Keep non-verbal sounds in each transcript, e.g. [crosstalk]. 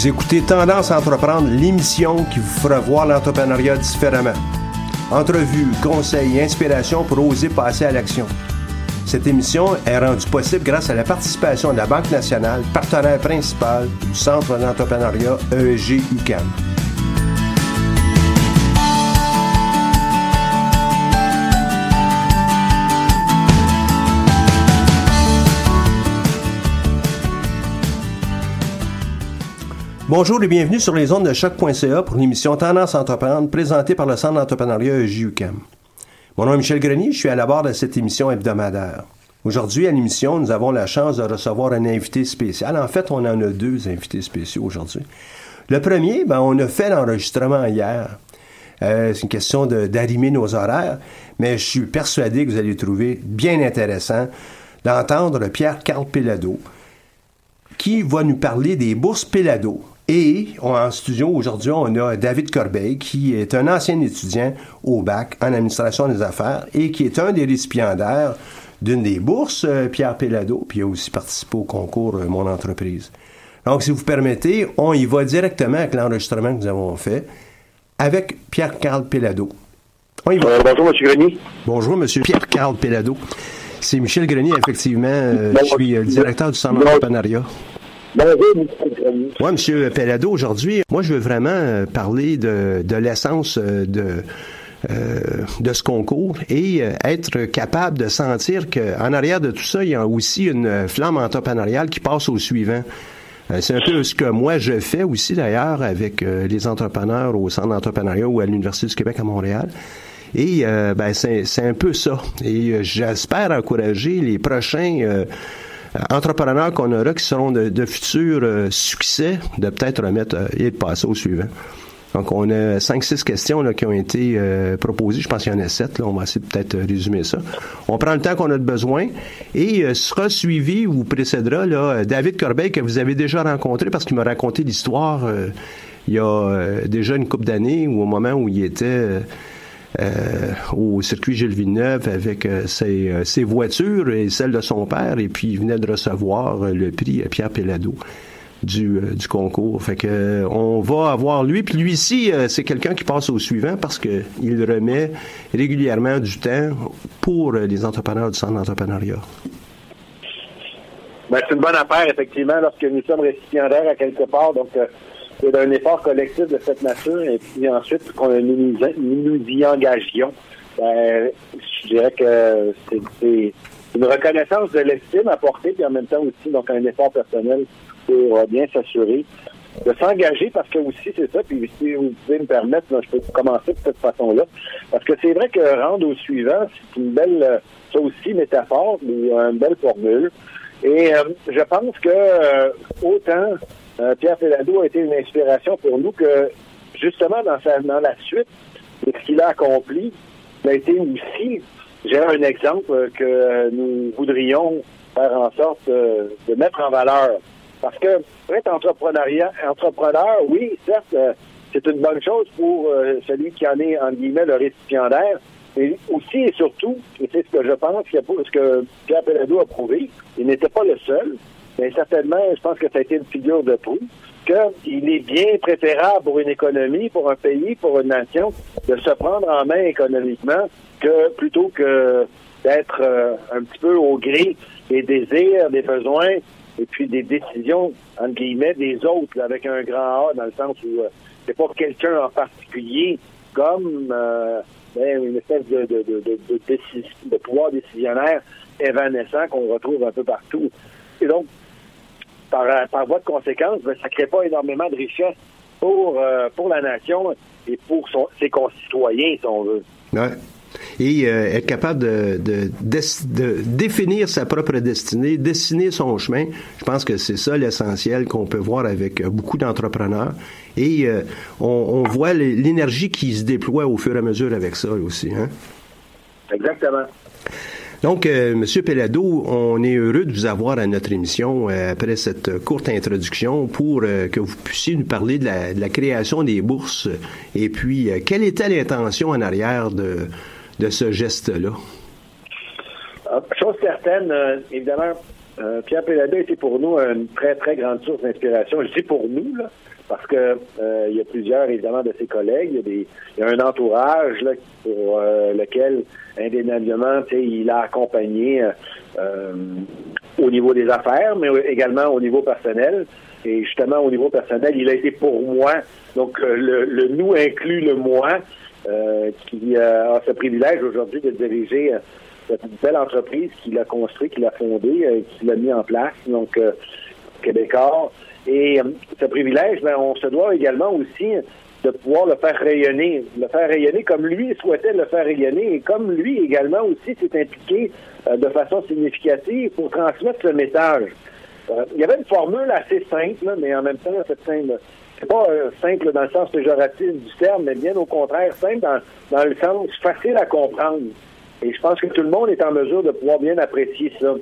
Vous écoutez Tendance à entreprendre, l'émission qui vous fera voir l'entrepreneuriat différemment. Entrevues, conseils et inspiration pour oser passer à l'action. Cette émission est rendue possible grâce à la participation de la Banque nationale, partenaire principal du Centre d'entrepreneuriat EEG Bonjour et bienvenue sur les ondes de choc.ca pour l'émission Tendance entreprendre présentée par le Centre d'entrepreneuriat EJUCAM. Mon nom est Michel Grenier, je suis à la barre de cette émission hebdomadaire. Aujourd'hui, à l'émission, nous avons la chance de recevoir un invité spécial. En fait, on en a deux invités spéciaux aujourd'hui. Le premier, ben, on a fait l'enregistrement hier. Euh, c'est une question d'arrimer nos horaires, mais je suis persuadé que vous allez trouver bien intéressant d'entendre Pierre-Carl Pelado, qui va nous parler des bourses Pelado. Et en studio aujourd'hui, on a David Corbeil, qui est un ancien étudiant au bac en administration des affaires et qui est un des récipiendaires d'une des bourses euh, Pierre Pelado, puis il a aussi participé au concours euh, Mon entreprise. Donc, si vous permettez, on y va directement avec l'enregistrement que nous avons fait avec Pierre-Carl Pelado. On y va. Euh, bonjour, M. Grenier. Bonjour, M. Pierre-Carl Pelado. C'est Michel Grenier, effectivement. je suis le directeur du Centre d'entrepreneuriat. Oui, M. Pelado, aujourd'hui, moi, je veux vraiment parler de, de l'essence de, euh, de ce concours et euh, être capable de sentir qu'en arrière de tout ça, il y a aussi une flamme entrepreneuriale qui passe au suivant. Euh, c'est un peu ce que moi je fais aussi d'ailleurs avec les entrepreneurs au Centre d'entrepreneuriat ou à l'Université du Québec à Montréal. Et ben, c'est un peu ça. Et j'espère encourager les prochains entrepreneurs qu'on aura qui seront de, futurs succès de peut-être remettre et de passer au suivant. Donc, on a cinq, six questions là, qui ont été euh, proposées. Je pense qu'il y en a sept. Là. On va essayer peut-être résumer ça. On prend le temps qu'on a de besoin et euh, sera suivi ou précédera là, David Corbeil que vous avez déjà rencontré parce qu'il m'a raconté l'histoire euh, il y a déjà une couple d'années ou au moment où il était au circuit Gilles Villeneuve avec ses, ses, voitures et celles de son père et puis il venait de recevoir le prix Pierre Pellado du, euh, du concours. Fait que euh, on va avoir lui, puis lui ici, euh, c'est quelqu'un qui passe au suivant parce que il remet régulièrement du temps pour les entrepreneurs du centre d'entrepreneuriat. Ben, c'est une bonne affaire, effectivement, lorsque nous sommes récipiendaires à quelque part. Donc, c'est un effort collectif de cette nature. Et puis ensuite, qu'on nous, nous y engagions. Ben, je dirais que c'est une reconnaissance de l'estime apportée, puis en même temps aussi donc un effort personnel pour euh, bien s'assurer de s'engager parce que aussi c'est ça, puis si vous pouvez me permettre, je peux commencer de cette façon-là. Parce que c'est vrai que rendre au suivant, c'est une belle, euh, ça aussi métaphore, mais une belle formule. Et euh, je pense que autant Pierre Pelado a été une inspiration pour nous que justement dans, la suite de ce qu'il a accompli, a été aussi, j'ai un exemple que nous voudrions faire en sorte de mettre en valeur. Parce que être entrepreneur, oui, certes, euh, c'est une bonne chose pour euh, celui qui en est, en guillemets, le récipiendaire. Mais aussi et surtout, et c'est ce que je pense, ce que Pierre Pelado a prouvé, il n'était pas le seul, mais certainement, je pense que ça a été une figure de proue, qu'il est bien préférable pour une économie, pour un pays, pour une nation, de se prendre en main économiquement que plutôt que d'être euh, un petit peu au gré des désirs, des besoins et puis des décisions, entre guillemets, des autres, avec un grand A, dans le sens où euh, c'est pas quelqu'un en particulier comme euh, ben, une espèce de, de, de, de, pouvoir décisionnaire évanescent qu'on retrouve un peu partout. Et donc, par, par voie de conséquence, ben, ça crée pas énormément de richesse pour, euh, pour la nation et pour ses concitoyens, si on veut. Ouais. et euh, être capable de, de, de, définir sa propre destinée, dessiner son chemin. Je pense que c'est ça l'essentiel qu'on peut voir avec beaucoup d'entrepreneurs. Et euh, on, on, voit l'énergie qui se déploie au fur et à mesure avec ça aussi. Hein? Exactement. Donc, euh, Monsieur on est heureux de vous avoir à notre émission euh, après cette courte introduction pour euh, que vous puissiez nous parler de la, de la, création des bourses et puis quelle était l'intention en arrière de, de ce geste-là? Ah, chose certaine, évidemment, Pierre Pelado était pour nous une très, très grande source d'inspiration. Je dis pour nous, là, parce que euh, il y a plusieurs, évidemment, de ses collègues. Il y a, des, il y a un entourage là, pour euh, lequel, indéniablement, il a accompagné euh, au niveau des affaires, mais également au niveau personnel. Et justement, au niveau personnel, il a été pour moi. Donc, le, le nous inclut le moi, qui a ce privilège aujourd'hui de diriger cette belle entreprise qu'il a construite, qu'il a fondée, qu'il a mis en place. Donc, Québécois. Et euh, ce privilège, ben, on se doit également aussi de pouvoir le faire rayonner, le faire rayonner comme lui souhaitait le faire rayonner et comme lui également aussi s'est impliqué euh, de façon significative pour transmettre ce message. Euh, il y avait une formule assez simple, mais en même temps, cette simple, c'est pas simple dans le sens péjoratif du terme, mais bien au contraire, simple dans, dans le sens facile à comprendre. Et je pense que tout le monde est en mesure de pouvoir bien apprécier ça.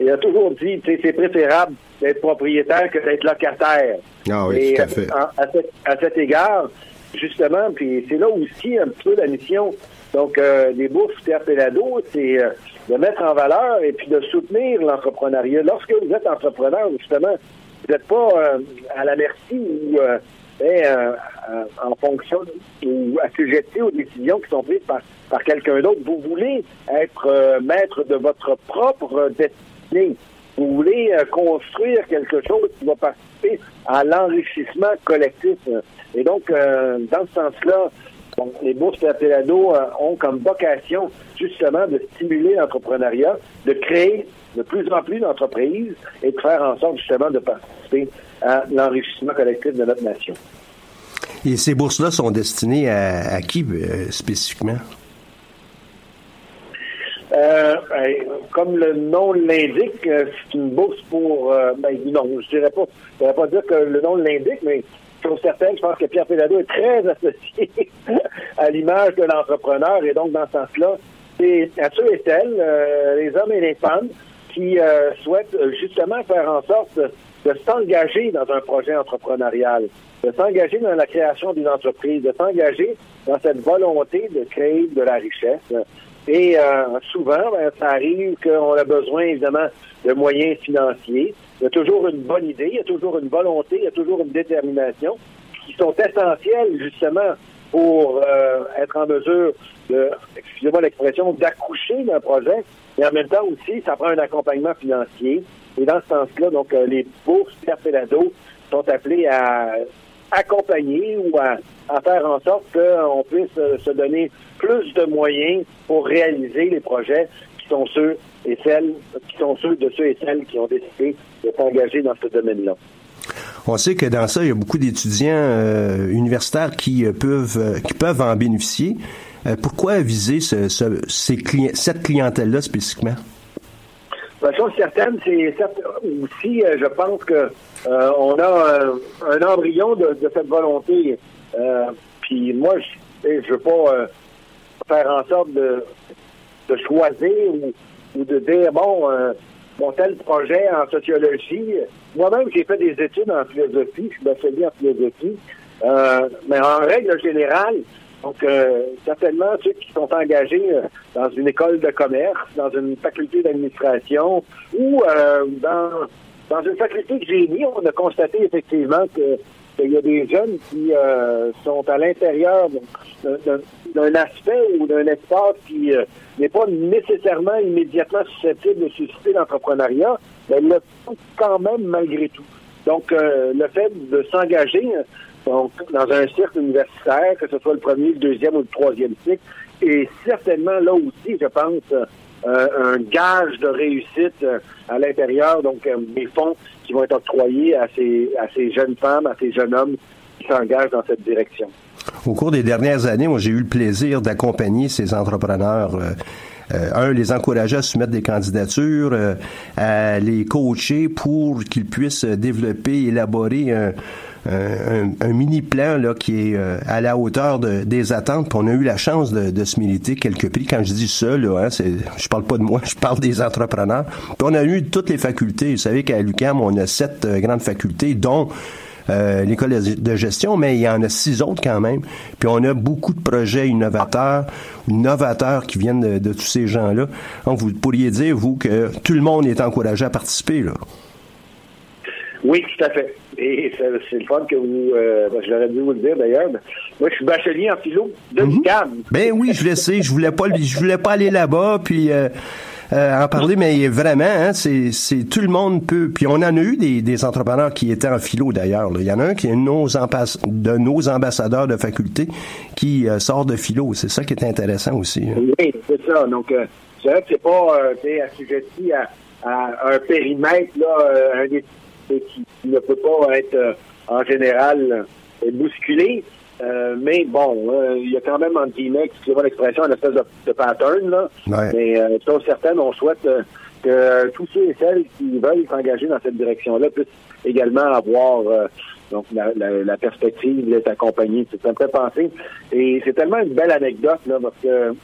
Il a toujours dit, c'est préférable d'être propriétaire que d'être locataire. Ah oui, tout à fait. À, cet, égard, justement, puis c'est là aussi un petit peu la mission donc euh, des bourses Pierre Pelado, c'est euh, de mettre en valeur et puis de soutenir l'entrepreneuriat. Lorsque vous êtes entrepreneur, justement, vous n'êtes pas euh, à la merci ou ben, en fonction ou assujetti aux décisions qui sont prises par, par quelqu'un d'autre. Vous voulez être maître de votre propre Vous voulez euh, construire quelque chose qui va participer à l'enrichissement collectif. Et donc, euh, dans ce sens-là, les bourses Pelado euh, ont comme vocation justement de stimuler l'entrepreneuriat, de créer de plus en plus d'entreprises et de faire en sorte justement de participer à l'enrichissement collectif de notre nation. Et ces bourses-là sont destinées à, qui spécifiquement? Euh, ben, comme le nom l'indique, euh, c'est une bourse pour. Euh, ben, non, je dirais pas. Je dirais pas dire que le nom l'indique, mais pour certains, je pense que Pierre Pédado est très associé [laughs] à l'image de l'entrepreneur, et donc dans ce sens-là, c'est à ceux et celles, les hommes et les femmes, qui souhaitent justement faire en sorte de s'engager dans un projet entrepreneurial, de s'engager dans la création d'une entreprise, de s'engager dans cette volonté de créer de la richesse. Et euh, souvent, ben, ça arrive qu'on a besoin, évidemment, de moyens financiers. Il y a toujours une bonne idée, il y a toujours une volonté, il y a toujours une détermination qui sont essentielles, justement, pour euh, être en mesure de, excusez-moi l'expression, d'accoucher d'un projet. Et en même temps aussi, ça prend un accompagnement financier. Et dans ce sens-là, donc, euh, les bourses Perpelado sont appelées à accompagner ou à, faire en sorte qu'on puisse euh, se donner plus de moyens pour réaliser les projets qui sont ceux et celles qui sont ceux de ceux et celles qui ont décidé de s'engager dans ce domaine-là. On sait que dans ça, il y a beaucoup d'étudiants euh, universitaires qui euh, peuvent qui peuvent en bénéficier. pourquoi viser ce, cette clientèle-là spécifiquement? La chose certaine, c'est aussi, je pense que euh, on a un, embryon de, cette volonté. Euh, puis moi, je ne veux pas euh, faire en sorte de, choisir ou, de dire, bon, mon tel projet en sociologie. Moi-même, j'ai fait des études en philosophie, je suis bachelier en philosophie. mais en règle générale, donc, certainement, ceux qui sont engagés dans une école de commerce, dans une faculté d'administration ou dans dans une faculté j'ai mis, on a constaté effectivement que qu'il y a des jeunes qui euh, sont à l'intérieur d'un aspect ou d'un espace qui euh, n'est pas nécessairement immédiatement susceptible de susciter l'entrepreneuriat, mais le font quand même malgré tout. Donc, euh, le fait de s'engager donc, dans un cercle universitaire, que ce soit le premier, le deuxième ou le troisième cycle, est certainement là aussi, je pense, euh, un gage de réussite euh, à l'intérieur, donc euh, des fonds qui vont être octroyés à ces, jeunes femmes, à ces jeunes hommes qui s'engagent dans cette direction. Au cours des dernières années, moi, j'ai eu le plaisir d'accompagner ces entrepreneurs. Un, les encourager à soumettre des candidatures, à les coacher pour qu'ils puissent développer, élaborer un, un, mini plan là qui est à la hauteur de, des attentes. Puis on a eu la chance de, se militer quelques prix. Quand je dis ça, là, hein, je parle pas de moi, [laughs] je parle des entrepreneurs. Puis on a eu toutes les facultés. Vous savez qu'à l'UQAM, on a sept grandes facultés, dont euh, l'école de gestion, mais il y en a six autres quand même. Puis on a beaucoup de projets innovateurs, innovateurs qui viennent de, tous ces gens-là. Donc vous pourriez dire, vous, que tout le monde est encouragé à participer, là. Oui, tout à fait. Et c'est le fun que vous, euh, ben, je l'aurais dû vous le dire d'ailleurs. Moi, je suis bachelier en philo de mm Ben oui, je le sais. Je voulais pas, je voulais pas aller là-bas, puis euh, euh, en parler, mais vraiment, hein, c'est, c'est tout le monde peut. Puis on en a eu des, des entrepreneurs qui étaient en philo d'ailleurs. Il y en a un qui est nos de nos ambassadeurs de faculté qui euh, sort de philo. C'est ça qui est intéressant aussi. Hein. Oui, c'est ça. Donc, euh, c'est vrai que c'est pas euh, assujetti à, à un périmètre là, un qui ne peut pas être en général bousculé. Euh, mais bon, euh, il y a quand même, entre guillemets, excusez-moi l'expression, une espèce de, pattern. Là. Mais euh, chose certaine, on souhaite euh, que tous ceux et celles qui veulent s'engager dans cette direction-là puissent également avoir donc la, la, perspective d'être accompagnés. Ça me fait penser. Et c'est tellement une belle anecdote, là, parce que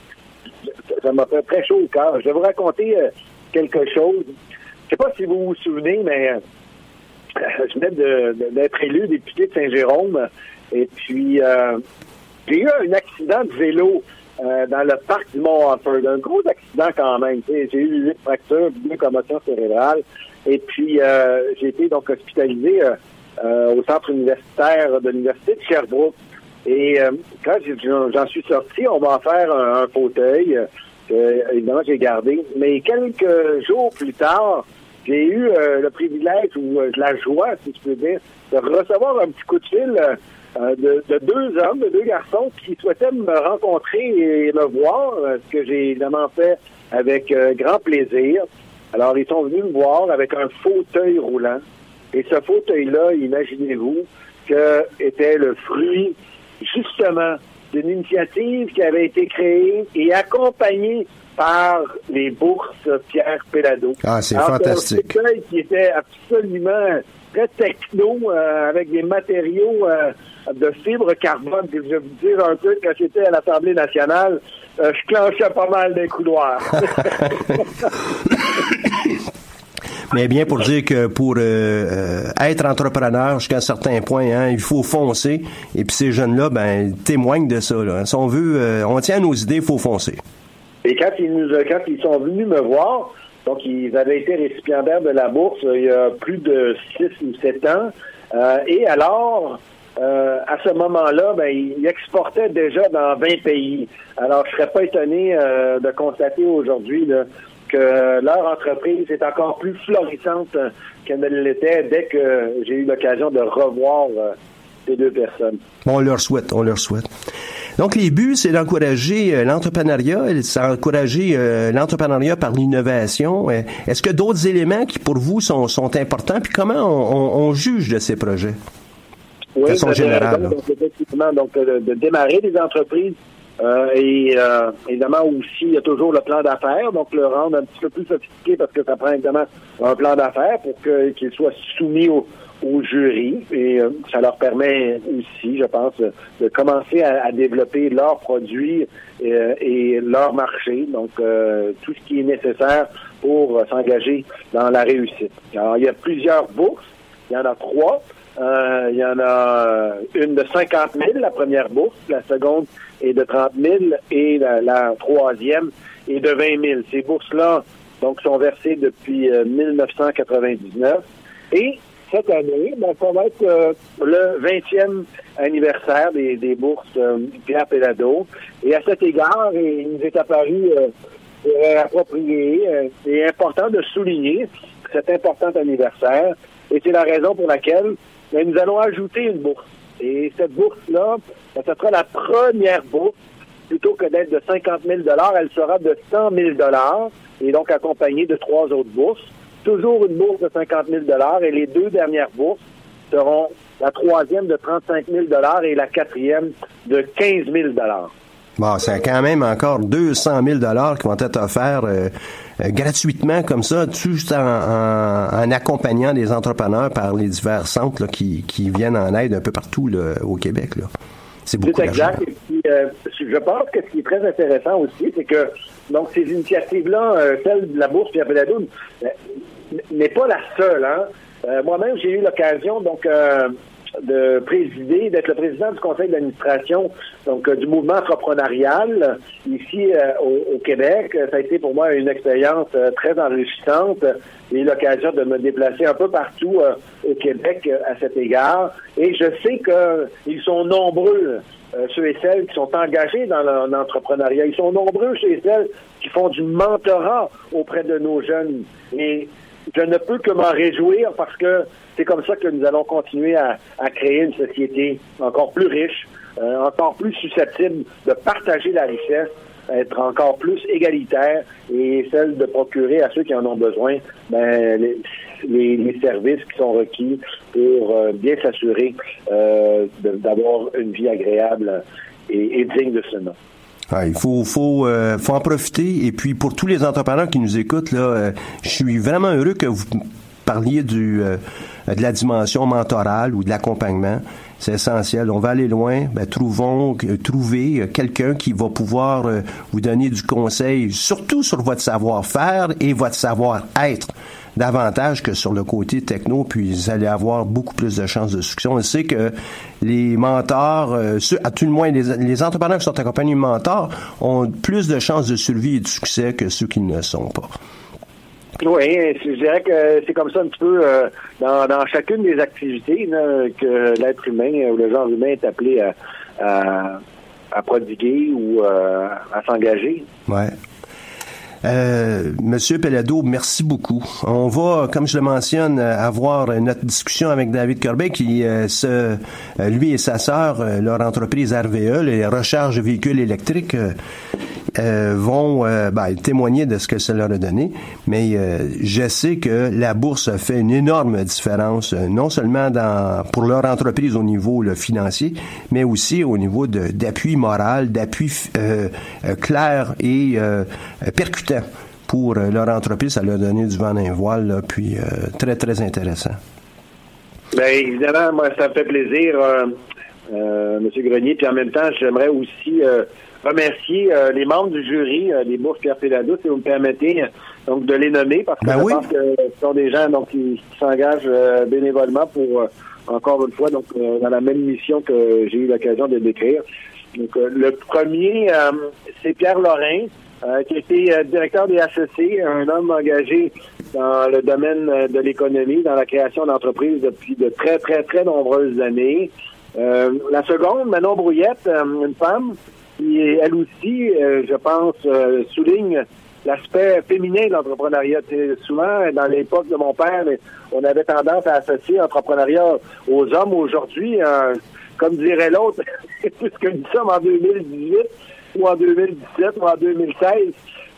ça m'a fait très chaud au cœur. Je vais vous raconter quelque chose. Je sais pas si vous vous souvenez, mais [laughs] je venais d'être élu député de Saint-Jérôme et puis, euh, j'ai eu un accident de vélo euh, dans le parc du Mont-Harford. Un gros accident quand même. J'ai eu une fracture, une commotion cérébrale. Et puis, euh, j'ai été donc hospitalisé au centre universitaire de l'Université de Sherbrooke. Et quand j'en suis sorti, on m'a offert un, fauteuil que, évidemment, j'ai gardé. Mais quelques jours plus tard, j'ai eu le privilège ou la joie, si je peux dire, de recevoir un petit coup de fil euh, de, deux hommes, de deux garçons qui souhaitaient me rencontrer et me voir, euh, ce que j'ai évidemment fait avec euh, grand plaisir. Alors, ils sont venus me voir avec un fauteuil roulant. Et ce fauteuil-là, imaginez-vous, que était le fruit, justement, d'une initiative qui avait été créée et accompagnée par les bourses Pierre Pellado. Ah, c'est fantastique. Un qui était absolument très techno, avec des matériaux de fibres carbone. Puis je vais vous dire un peu, quand j'étais à l'Assemblée nationale, euh, je clenchais pas mal des couloirs. [laughs] [laughs] Mais bien pour dire que pour euh, euh, être entrepreneur jusqu'à un certain point, hein, il faut foncer. Et puis ces jeunes-là, ben, témoignent de ça. Là. Si on veut, on tient à nos idées, il faut foncer. Et quand ils nous, quand ils sont venus me voir, donc ils avaient été récipiendaires de la bourse il y a plus de 6 ou 7 ans. et alors, euh, à ce moment-là, ben, ils exportaient déjà dans 20 pays. Alors, je serais pas étonné euh, de constater aujourd'hui que leur entreprise est encore plus florissante qu'elle ne l'était dès que j'ai eu l'occasion de revoir euh, ces deux personnes. on leur souhaite, on leur souhaite. Donc, les buts, c'est d'encourager l'entrepreneuriat, c'est d'encourager l'entrepreneuriariat par l'innovation. Est-ce que d'autres éléments qui, pour vous, sont, sont importants? Puis comment on juge de ces projets? oui, Donc, effectivement, donc, de, démarrer des entreprises euh, et euh, évidemment aussi, il y a toujours le plan d'affaires, donc le rendre un petit peu plus sophistiqué parce que ça prend évidemment un plan d'affaires pour qu'il soit soumis au, au jury et euh, ça leur permet aussi, je pense, de commencer à, développer leurs produits et, et leur marché, donc tout ce qui est nécessaire pour s'engager dans la réussite. Alors, il y a plusieurs bourses, il y en a trois. Euh, il y en a une de 50 000, la première bourse, la seconde est de 30 000 et la, troisième est de 20 000. Ces bourses-là donc sont versées depuis 1999 euh, et cette année, ben, ça va être euh, le 20e anniversaire des, des bourses Pierre Pellado. Et à cet égard, il nous est apparu approprié et important de souligner cet important anniversaire. Et c'est la raison pour laquelle mais nous allons ajouter une bourse. Et cette bourse-là, ben, ce sera la première bourse. Plutôt que d'être de 50 000 elle sera de 100 000 et donc accompagnée de trois autres bourses. Toujours une bourse de 50 000 et les deux dernières bourses seront la troisième de 35 000 et la quatrième de 15 000 Bon, c'est quand même encore 200 000 dollars qui vont être offerts euh, euh, gratuitement comme ça, tout en, en, accompagnant les entrepreneurs par les divers centres qui, qui, viennent en aide un peu partout là, au Québec. Là. C'est beaucoup exact. Et puis, euh, je pense que ce qui est très intéressant aussi, c'est que donc ces initiatives-là, euh, celle de la bourse Pierre Péladoune, n'est pas la seule. Hein? Moi-même, j'ai eu l'occasion donc de présider, d'être le président du conseil d'administration donc euh, du mouvement entrepreneurial ici euh, au, Québec. Ça a été pour moi une expérience euh, très enrichissante. Eu l'occasion de me déplacer un peu partout au Québec à cet égard. Et je sais qu'ils sont nombreux ceux et celles qui sont engagés dans l'entrepreneuriat. Ils sont nombreux ceux et celles qui font du mentorat auprès de nos jeunes. Et je ne peux que m'en réjouir parce que c'est comme ça que nous allons continuer à, créer une société encore plus riche, euh, encore plus susceptible de partager la richesse, être encore plus égalitaire et celle de procurer à ceux qui en ont besoin ben, les, services qui sont requis pour euh, bien s'assurer euh, d'avoir une vie agréable et digne de ce nom. Il euh, faut en profiter et puis pour tous les entrepreneurs qui nous écoutent là, euh, je suis vraiment heureux que vous parliez euh, de la dimension mentorale ou de l'accompagnement. C'est essentiel. On va aller loin. Ben, trouvons, trouver quelqu'un qui va pouvoir vous donner du conseil, surtout sur votre savoir-faire et votre savoir-être davantage que sur le côté techno, puis vous allez avoir beaucoup plus de chances de succès. On sait que les mentors, euh, à tout le moins les, entrepreneurs qui sont accompagnés de mentors, ont plus de chances de survie et de succès que ceux qui ne le sont pas. Oui, je dirais que c'est comme ça un petit peu euh, dans, chacune des activités que l'être humain ou le genre humain est appelé à, à, prodiguer ou euh, à s'engager. Ouais. Euh, Monsieur Pelado, merci beaucoup. On va, comme je le mentionne, avoir notre discussion avec David Corbeil, qui, euh, se, euh, lui et sa sœur, euh, leur entreprise RVE, les recharges véhicules électriques, vont ben, témoigner de ce que ça leur a donné. Mais je sais que la bourse a fait une énorme différence, non seulement dans, pour leur entreprise au niveau le financier, mais aussi au niveau d'appui moral, d'appui clair et percutant pour euh, leur entreprise. Ça leur a donné du vent d'un voile, puis euh, très, très intéressant. Bien, évidemment, moi, ça me fait plaisir, euh, M. Grenier. Puis en même temps, j'aimerais aussi remercier les membres du jury des bourses Pierre Péladeau, si vous me permettez, donc de les nommer, parce que ben je pense que ce sont des gens donc, qui, s'engagent bénévolement pour, encore une fois, donc dans la même mission que j'ai eu l'occasion de décrire. Donc, le premier, c'est Pierre Lorrain. Euh, qui était euh, directeur des HEC, un homme engagé dans le domaine euh, de l'économie, dans la création d'entreprises depuis de très, très, très nombreuses années. la seconde, Manon Brouillette, une femme qui, elle aussi, je pense, souligne l'aspect féminin de l'entrepreneuriat. Souvent, dans l'époque de mon père, on avait tendance à associer l'entrepreneuriat aux hommes. Aujourd'hui, comme dirait l'autre, [laughs] puisque nous sommes en 2018, ou en 2017 ou en 2016.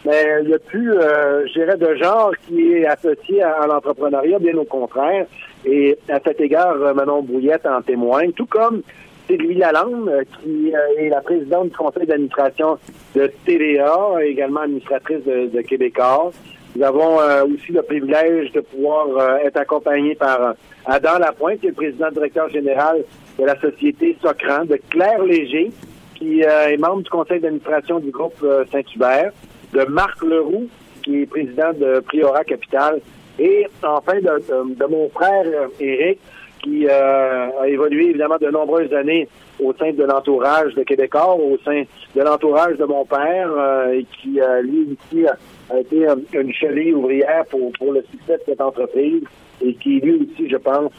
Mais il n'y a plus, euh, je dirais, de genre qui est associé à, l'entrepreneuriat, bien au contraire. Et à cet égard, euh, Manon Brouillette en témoigne, tout comme Sylvie Lalande, euh, qui est la présidente du conseil d'administration de TVA, également administratrice de, de Québécois. Nous avons aussi le privilège de pouvoir être accompagnés par Adam Lapointe, qui est le président directeur général de la société Socran, de Claire Léger, qui euh, est membre du conseil d'administration du groupe euh, Saint-Hubert, de Marc Leroux, qui est président de Priora Capital, et enfin de, mon frère euh, Éric, qui a évolué évidemment de nombreuses années au sein de l'entourage de Québécois, au sein de l'entourage de mon père, et qui, lui aussi, a été une cheville ouvrière pour, pour le succès de cette entreprise, et qui, lui aussi, je pense,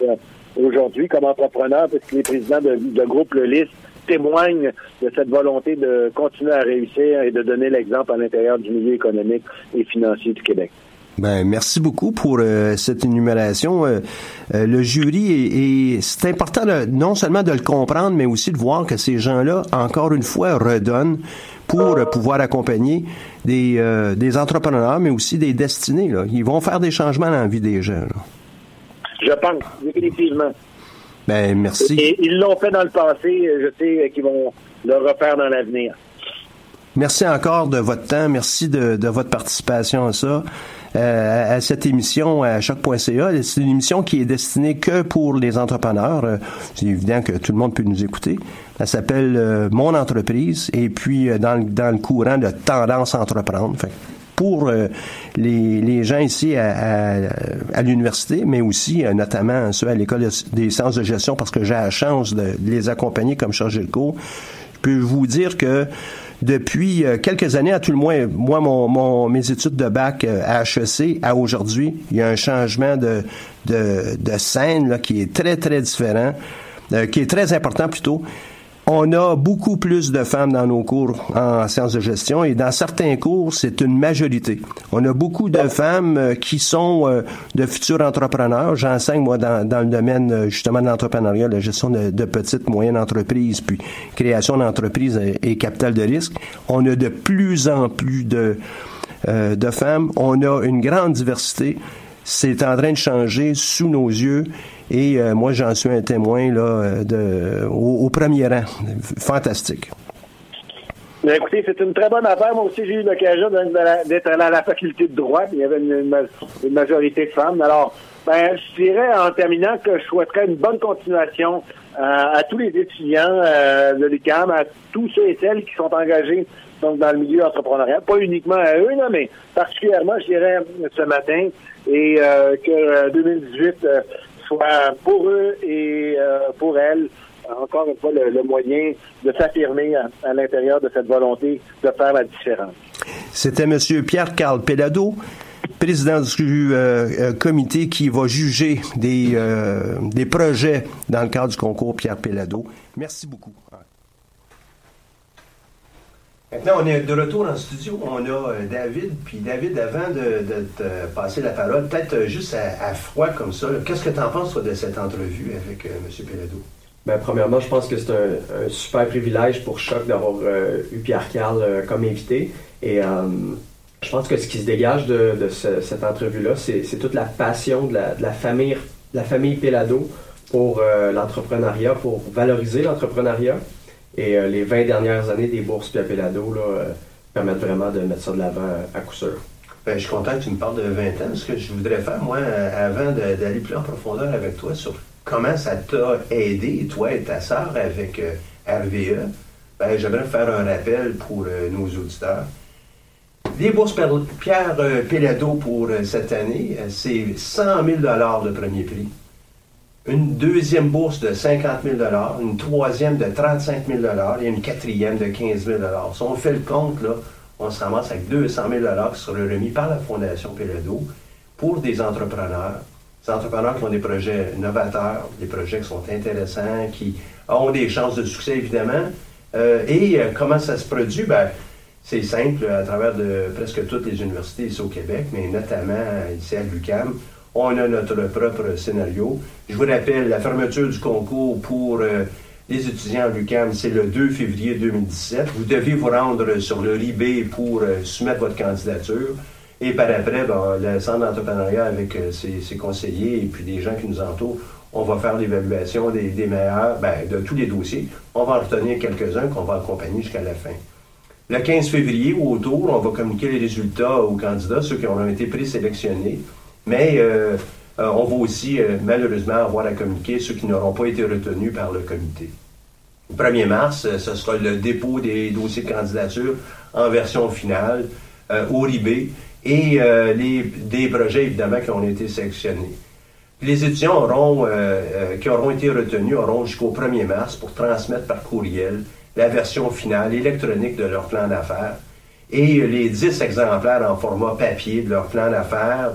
aujourd'hui, comme entrepreneur, parce qu'il est président de, de groupe Le Lys, témoigne de cette volonté de continuer à réussir et de donner l'exemple à l'intérieur du milieu économique et financier du Québec. Ben, merci beaucoup pour euh, cette énumération. Euh, euh, le jury, et c'est important non seulement de le comprendre, mais aussi de voir que ces gens-là, encore une fois, redonnent pour pouvoir accompagner des, des entrepreneurs, mais aussi des destinés. Là. Ils vont faire des changements dans la vie des gens. Je pense, définitivement. Ben, merci. Et ils l'ont fait dans le passé. Je sais qu'ils vont le refaire dans l'avenir. Merci encore de votre temps. Merci de, de votre participation à ça. Euh, à cette émission à choc.ca. C'est une émission qui est destinée que pour les entrepreneurs. Euh, c'est évident que tout le monde peut nous écouter. Elle s'appelle euh, Mon entreprise et puis dans, dans le courant de tendance à entreprendre. Pour les, les, gens ici à, à, l'université, mais aussi notamment ceux à l'école des sciences de gestion, parce que j'ai la chance de, les accompagner comme chargé de cours. Je peux vous dire que depuis euh, quelques années, à tout le moins, moi, mon, mon mes études de bac euh, à HEC à aujourd'hui, il y a un changement de, de, de scène là, qui est très, très différent, euh, qui est très important plutôt on a beaucoup plus de femmes dans nos cours en sciences de gestion et dans certains cours, c'est une majorité. On a beaucoup de femmes euh, qui sont euh, de futurs entrepreneurs. J'enseigne, moi, dans, le domaine euh, justement de l'entrepreneuriat, la gestion de, petites, moyennes entreprises, puis création d'entreprises et, capital de risque. On a de plus en plus de femmes. On a une grande diversité. C'est en train de changer sous nos yeux. Et euh, moi, j'en suis un témoin là, euh, au, premier rang. Fantastique. écoutez, c'est une très bonne affaire. Moi aussi, j'ai eu l'occasion d'être à la faculté de droit. Il y avait une, majorité de femmes. Alors, ben, je dirais en terminant que je souhaiterais une bonne continuation euh, à tous les étudiants de l'UQAM, à tous ceux et celles qui sont engagés dans le milieu entrepreneurial, pas uniquement à eux, mais particulièrement, je dirais, ce matin, et que 2018 soit pour eux et euh, pour elles, encore une fois, le, moyen de s'affirmer à, l'intérieur de cette volonté de faire la différence. C'était M. Pierre-Carl Pelado, président du euh, euh, comité qui va juger des, des projets dans le cadre du concours Pierre Pelado. Merci beaucoup. Maintenant, on est de retour en studio. On a euh, David. Puis David, avant de, te passer la parole, peut-être euh, juste à, froid comme ça, qu'est-ce que tu en penses de cette entrevue avec euh, M. Pelado? Ben, premièrement, je pense que c'est un, super privilège pour Choc d'avoir eu Pierre Carl comme invité. Et je pense que ce qui se dégage de, cette entrevue-là, c'est toute la passion de la, famille, la famille Pelado pour l'entrepreneuriat, pour valoriser l'entrepreneuriat. Et euh, les 20 dernières années des bourses Piapelado là, euh, permettent vraiment de mettre ça de l'avant à coup sûr. Ben, je suis content que tu me parles de 20 ans. Ce que je voudrais faire, moi, euh, avant d'aller plus en profondeur avec toi sur comment ça t'a aidé, toi et ta sœur, avec RVE, ben, j'aimerais faire un rappel pour nos auditeurs. Les bourses Pierre Pelado pour cette année, c'est 100 000 de premier prix une deuxième bourse de 50 000 une troisième de 35 000 et une quatrième de 15 000 Si on fait le compte, là, on se ramasse avec 200 000 qui seront remis par la Fondation Pelado pour des entrepreneurs. Des entrepreneurs qui ont des projets novateurs, des projets qui sont intéressants, qui ont des chances de succès, évidemment. Euh, et euh, comment ça se produit? Ben, c'est simple, à travers de presque toutes les universités ici au Québec, mais notamment ici à l'UQAM on a notre propre scénario. Je vous rappelle, la fermeture du concours pour euh, les étudiants à l'UQAM, c'est le 2 février 2017. Vous devez vous rendre sur le RIB pour euh, soumettre votre candidature. Et par après, ben, le centre d'entrepreneuriat avec euh, ses, conseillers et puis des gens qui nous entourent, on va faire l'évaluation des, meilleurs, ben, de tous les dossiers. On va en retenir quelques-uns qu'on va accompagner jusqu'à la fin. Le 15 février, ou autour, on va communiquer les résultats aux candidats, ceux qui ont été présélectionnés. Mais euh, euh, on va aussi euh, malheureusement avoir à communiquer ceux qui n'auront pas été retenus par le comité. Le 1er mars, ce sera le dépôt des dossiers de candidature en version finale au RIB et les, des projets évidemment qui ont été sélectionnés. Les étudiants auront, qui auront été retenus auront jusqu'au 1er mars pour transmettre par courriel la version finale électronique de leur plan d'affaires et les 10 exemplaires en format papier de leur plan d'affaires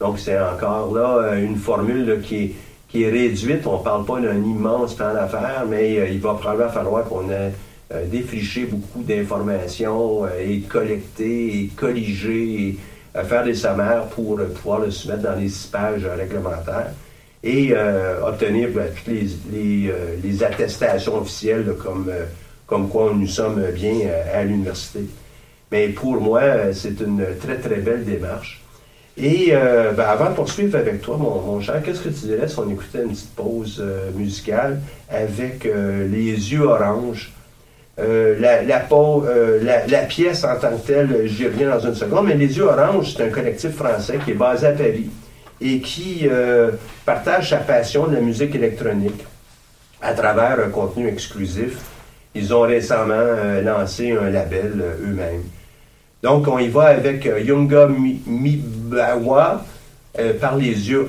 donc, c'est encore là euh, une formule qui, est, qui est réduite. On ne parle pas d'un immense plan d'affaires, mais euh, il va probablement falloir qu'on ait euh, défriché beaucoup d'informations et collecter et colliger et faire des sommaires pour pouvoir le soumettre dans les six pages réglementaires et obtenir ben, toutes les, attestations officielles comme, comme quoi nous sommes bien à l'université. Mais pour moi, c'est une très, très belle démarche. Et euh, ben, avant de poursuivre avec toi, mon, cher, qu'est-ce que tu dirais si on écoutait une petite pause euh, musicale avec euh, Les yeux oranges la, la, pièce en tant que telle, j'y reviens dans une seconde, mais Les Yeux Oranges, c'est un collectif français qui est basé à Paris et qui partage sa passion de la musique électronique à travers un contenu exclusif. Ils ont récemment lancé un label eux-mêmes. Donc, on y va avec Yunga Mibawa par les yeux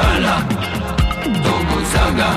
kala tobozanga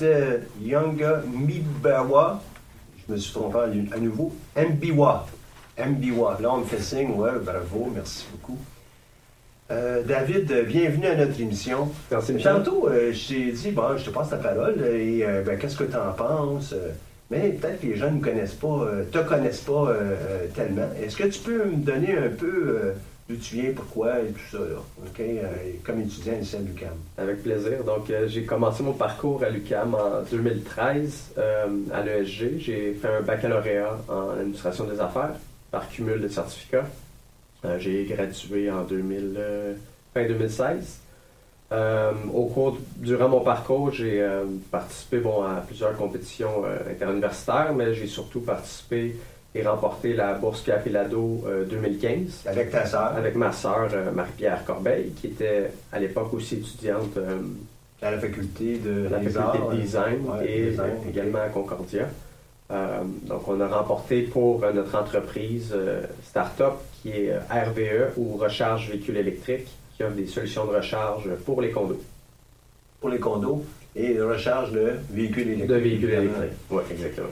c'était Yunga Mibawa. Je me suis trompé à nouveau. Mbiwa. Mbiwa. Là, on me fait signe. Ouais, bravo. Merci beaucoup. Euh, David, bienvenue à notre émission. Merci, Michel. Tantôt, euh, je t'ai dit, bon, je te passe la parole et euh, ben, qu'est-ce que tu en penses? mais peut-être que les gens ne connaissent pas, euh, te connaissent pas euh, euh, tellement. Est-ce que tu peux me donner un peu euh, d'où tu viens, pourquoi et tout ça, euh, comme étudiant à l'UQAM? Avec plaisir. Donc, euh, j'ai commencé mon parcours à l'UQAM en 2013 euh, à l'ESG. J'ai fait un baccalauréat en administration des affaires par cumul de certificats. J'ai gradué en 2000, euh, fin 2016. Euh, au cours, durant mon parcours, j'ai participé bon, à plusieurs compétitions interuniversitaires, mais j'ai surtout participé et remporté la bourse Capilado euh, 2015 Avec ta sœur, avec ma sœur euh, Marie-Pierre Corbeil, qui était à l'époque aussi étudiante euh, à la faculté de la faculté arts, de design ouais, et design, euh, également à Concordia. Euh, donc, on a remporté pour euh, notre entreprise euh, Startup qui est euh, RVE ou Recharge Véhicule électrique, qui offre des solutions de recharge pour les condos. pour les condos et recharge de véhicules électriques. De véhicules électriques. Oui, exactement.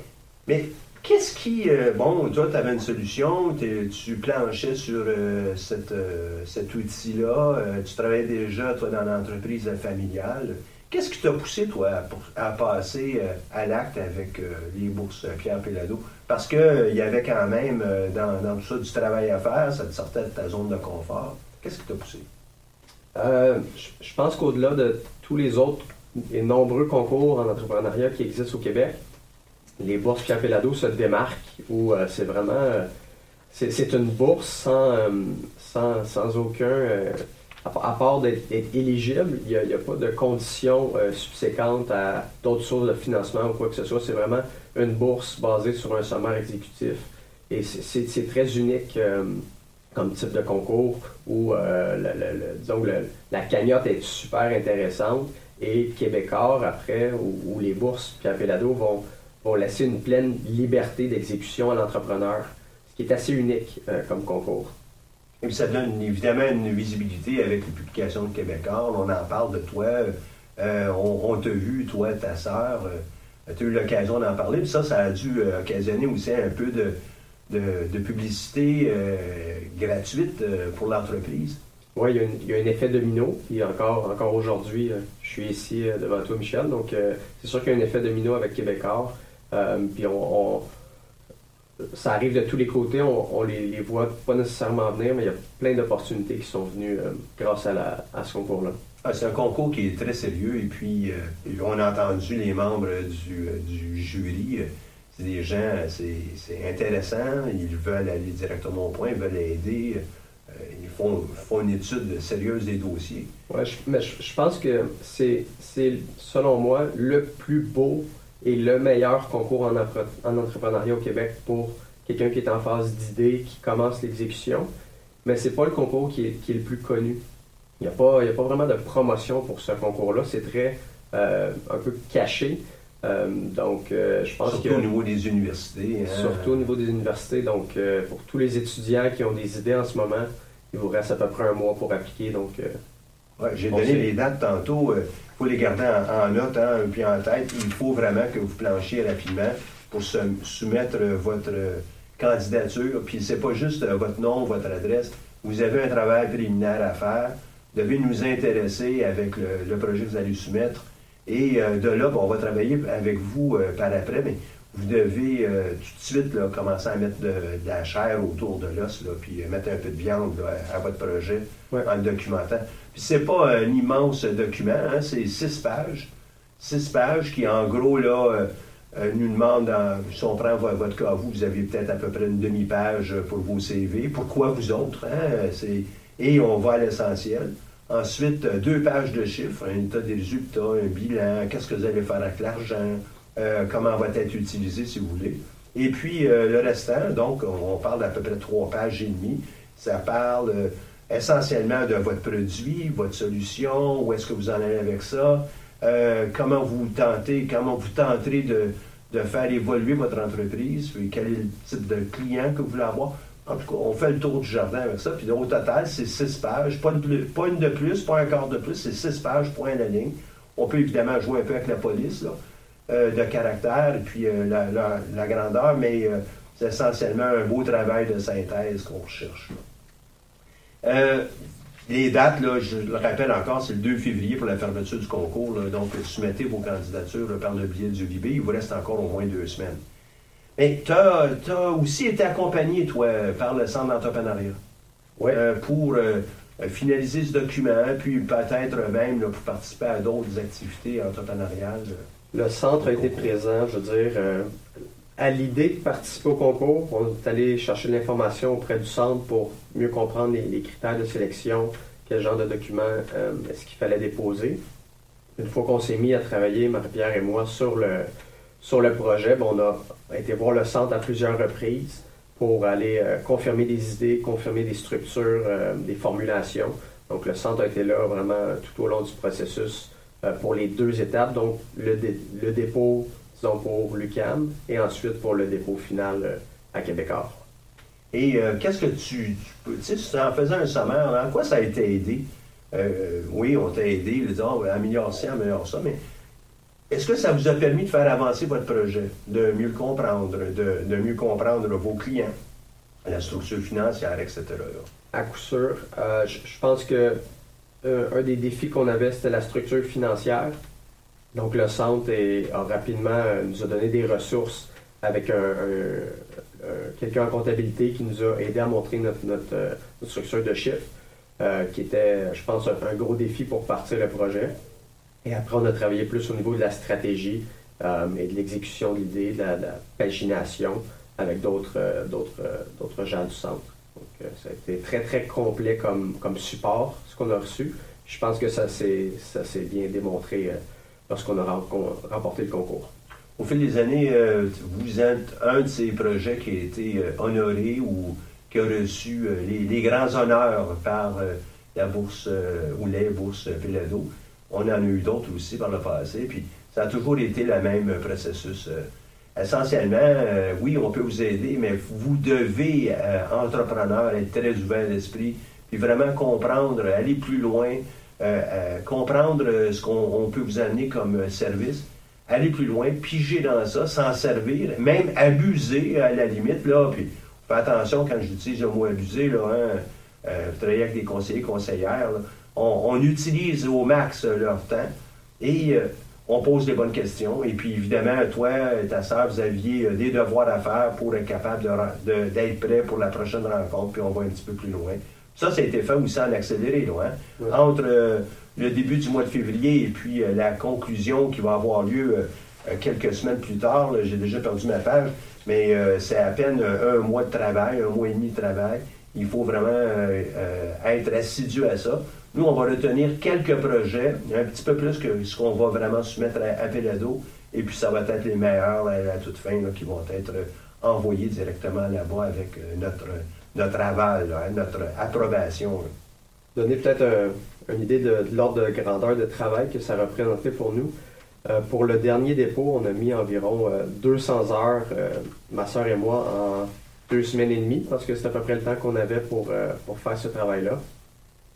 Mais qu'est-ce qui. euh, bon, toi, tu avais une solution, tu planchais sur euh, cette, euh, cet outil-là, tu travaillais déjà, toi, dans l'entreprise familiale. Qu'est-ce qui t'a poussé, toi, à, passer à l'acte avec les bourses Pierre Pellado? Parce qu'il y avait quand même, dans, dans tout ça, du travail à faire, ça te sortait de ta zone de confort. Qu'est-ce qui t'a poussé? Je pense qu'au-delà de tous les autres et nombreux concours en entrepreneuriat qui existent au Québec, les bourses Pierre Pellado se démarquent où euh, c'est vraiment euh, c'est une bourse sans, euh, sans, sans aucun à, part- d'être éligible, il n'y a, pas de conditions subséquentes à d'autres sources de financement ou quoi que ce soit. C'est vraiment une bourse basée sur un sommaire exécutif. Et c'est- très unique comme type de concours où le- disons la cagnotte est super intéressante et Québécois, après, où, les bourses Pierre Pellado vont, vont laisser une pleine liberté d'exécution à l'entrepreneur, ce qui est assez unique euh, comme concours. Et puis ça donne évidemment une visibilité avec les publications de Québécois. On en parle de toi. Euh, on on t'a vu, toi, ta sœur. tu as eu l'occasion d'en parler. Puis ça, ça a dû euh, occasionner aussi un peu de, de, de publicité euh, gratuite euh, pour l'entreprise. Oui, il, y a une- il y a un effet domino. Puis encore, encore aujourd'hui, euh, je suis ici euh, devant toi, Michel. Donc, euh, c'est sûr qu'il y a un effet domino avec Québécois. Euh, puis on, on- ça arrive de tous les côtés. On, on les, les voit pas nécessairement venir, mais il y a plein d'opportunités qui sont venues euh, grâce à, la, à ce concours-là. Ah, c'est un concours qui est très sérieux. Et puis, euh, on a entendu les membres du, du jury. C'est des gens, c'est c'est intéressant. Ils veulent aller directement au point, ils veulent aider. euh, ils font, font une étude sérieuse des dossiers. Ouais, je, mais je, je pense que c'est, c'est, selon moi, le plus beau et le meilleur concours en, entrepreneuriat au Québec pour quelqu'un qui est en phase d'idée, qui commence l'exécution. Mais c'est pas le concours qui est, qui est le plus connu. Il n'y a, pas- y a pas vraiment de promotion pour ce concours-là. C'est très euh, un peu caché. Euh, donc, euh, je pense Surtout que. au niveau des universités. hein. Surtout au niveau des universités. Donc, euh, pour tous les étudiants qui ont des idées en ce moment, il vous reste à peu près un mois pour appliquer. Donc, Ouais, J'ai On donné les dates tantôt. Il faut les garder en, en note hein, puis en tête. Il faut vraiment que vous planchiez rapidement pour se- soumettre euh, votre euh, candidature. Puis c'est pas juste euh, votre nom, votre adresse. Vous avez un travail préliminaire à faire. Vous devez nous intéresser avec le, le projet que vous allez soumettre. Et euh, de là, bon, on va travailler avec vous euh, par après, mais vous devez euh, tout de suite là, commencer à mettre de, de la chair autour de l'os, puis euh, mettre un peu de viande là, à votre projet Ouais. en le documentant. Puis c'est pas un immense document, hein, c'est six pages. Six pages qui, en gros, là, euh, euh, nous demandent, en- si on prend vo- votre cas, vous, vous avez peut-être à peu près une demi-page pour vos CV. Pourquoi vous autres? Hein? C'est- Et on va à l'essentiel. Ensuite, euh, deux pages de chiffres, un état des résultats, un bilan, qu'est-ce que vous allez faire avec l'argent, euh, comment va être utilisé, si vous voulez. Et puis, euh, le restant, donc, on parle d'à peu près trois pages et demie. Ça parle euh, essentiellement de votre produit, votre solution, où est-ce que vous en allez avec ça, comment vous tentez, comment vous tenterez de, faire évoluer votre entreprise, puis quel est le type de client que vous voulez avoir. En tout cas, on fait le tour du jardin avec ça. Puis au total, c'est six pages. Pas, une de plus, pas un quart de plus, c'est six pages, point la ligne. On peut évidemment jouer un peu avec la police, là, de caractère et puis euh, la, la- la grandeur, mais euh, c'est essentiellement un beau travail de synthèse qu'on recherche. Euh, les dates, là, je le rappelle encore, c'est le 2 février pour la fermeture du concours. là. donc, soumettez vos candidatures là, par le biais du VIB. Il vous reste encore au moins deux semaines. Mais tu as, aussi été accompagné, toi, par le Centre d'entrepreneuriat. Euh, pour euh, finaliser ce document, puis peut-être même pour participer à d'autres activités entrepreneuriales. Le centre a été présent, je veux dire, euh, à l'idée de participer au concours. On est allé chercher l'information auprès du centre pour mieux comprendre les, critères de sélection, quel genre de documents est-ce qu'il fallait déposer. Une fois qu'on s'est mis à travailler, Marie-Pierre et moi, sur le, sur le projet, ben, on a été voir le centre à plusieurs reprises pour aller euh, confirmer des idées, confirmer des structures, euh, des formulations. Donc le centre a été là vraiment tout au long du processus euh, pour les deux étapes, donc le, le dépôt, disons, pour l'UCAM et ensuite pour le dépôt final à Québécois. Et qu'est-ce que tu, tu sais, en faisant un sommaire, en quoi ça a été aidé? oui, on t'a aidé, disons, améliore ça, améliore ça, mais est-ce que ça vous a permis de faire avancer votre projet, de mieux le comprendre, de, mieux comprendre vos clients, la structure financière, etc.? À coup sûr. Euh, je, pense que euh, un des défis qu'on avait, c'était la structure financière. Donc, le centre a rapidement euh, nous a donné des ressources avec un, quelqu'un en comptabilité qui nous a aidé à montrer notre, notre, structure de chiffres, qui était, je pense, un, gros défi pour partir le projet. Et après, on a travaillé plus au niveau de la stratégie euh, et de l'exécution de l'idée, de, la, pagination avec d'autres euh, euh, gens du centre. Donc, ça a été très, très complet comme, support, qu'on a reçu. Je pense que ça s'est bien démontré lorsqu'on a remporté le concours. Au fil des années, vous êtes un de ces projets qui a été honoré ou qui a reçu les, grands honneurs par la bourse ou les bourses Pelado. On en a eu d'autres aussi par le passé, puis ça a toujours été le même processus. Euh, essentiellement, euh, oui, on peut vous aider, mais vous devez, euh, entrepreneur, être très ouvert d'esprit, puis vraiment comprendre, aller plus loin, comprendre ce qu'on peut vous amener comme service, aller plus loin, piger dans ça, s'en servir, même abuser à la limite, là, puis faites attention quand j'utilise le mot abuser, là, hein, vous travaillez avec des conseillers, conseillères, on, utilise au max euh, leur temps et euh, on pose des bonnes questions. Et puis, évidemment, toi, ta soeur, vous aviez euh, des devoirs à faire pour être capable d'être prêt pour la prochaine rencontre, puis on va un petit peu plus loin. Ça, ça a été fait aussi en accéléré, là, hein. Entre le début du mois de février et puis la conclusion qui va avoir lieu quelques semaines plus tard, j'ai déjà perdu ma page, mais c'est à peine un mois de travail, un mois et demi de travail. Il faut vraiment être assidu à ça. Nous, on va retenir quelques projets, un petit peu plus que ce qu'on va vraiment soumettre à, à Pelado, et puis ça va être les meilleurs à, toute fin qui vont être envoyés directement là-bas avec euh, notre, notre aval, hein, notre approbation. Donner peut-être une idée de, l'ordre de grandeur de travail que ça représentait pour nous. Euh, pour le dernier dépôt, on a mis environ 200 euh, heures, ma soeur et moi, en deux semaines et demie, parce que c'est à peu près le temps qu'on avait pour, pour faire ce travail-là.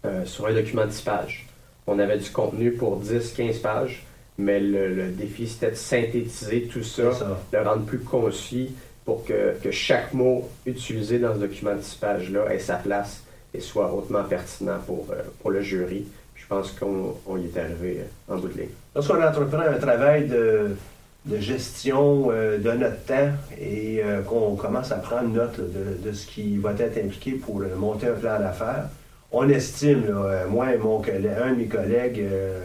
Euh, sur un document de 10 pages. On avait du contenu pour 10-15 pages, mais le, défi, c'était de synthétiser tout ça, de le rendre plus concis pour que, chaque mot utilisé dans ce document de 10 pages-là ait sa place et soit hautement pertinent pour, euh, le jury. Je pense qu'on y est arrivé euh, en bout de ligne. Lorsqu'on entreprend un travail de, gestion de notre temps et qu'on commence à prendre note de, ce qui va être impliqué pour monter un plan d'affaires, on estime, euh, moi et un de mes collègues euh,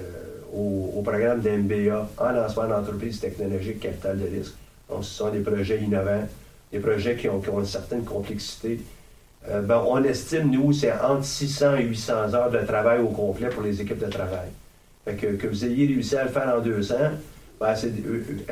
au, programme d'MBA en lancement d'entreprise technologique capital de risque. Donc, ce sont des projets innovants, des projets qui ont, une certaine complexité. Euh, ben, on estime, nous, c'est entre 600 et 800 heures de travail au complet pour les équipes de travail. Fait que, vous ayez réussi à le faire en 200, ben,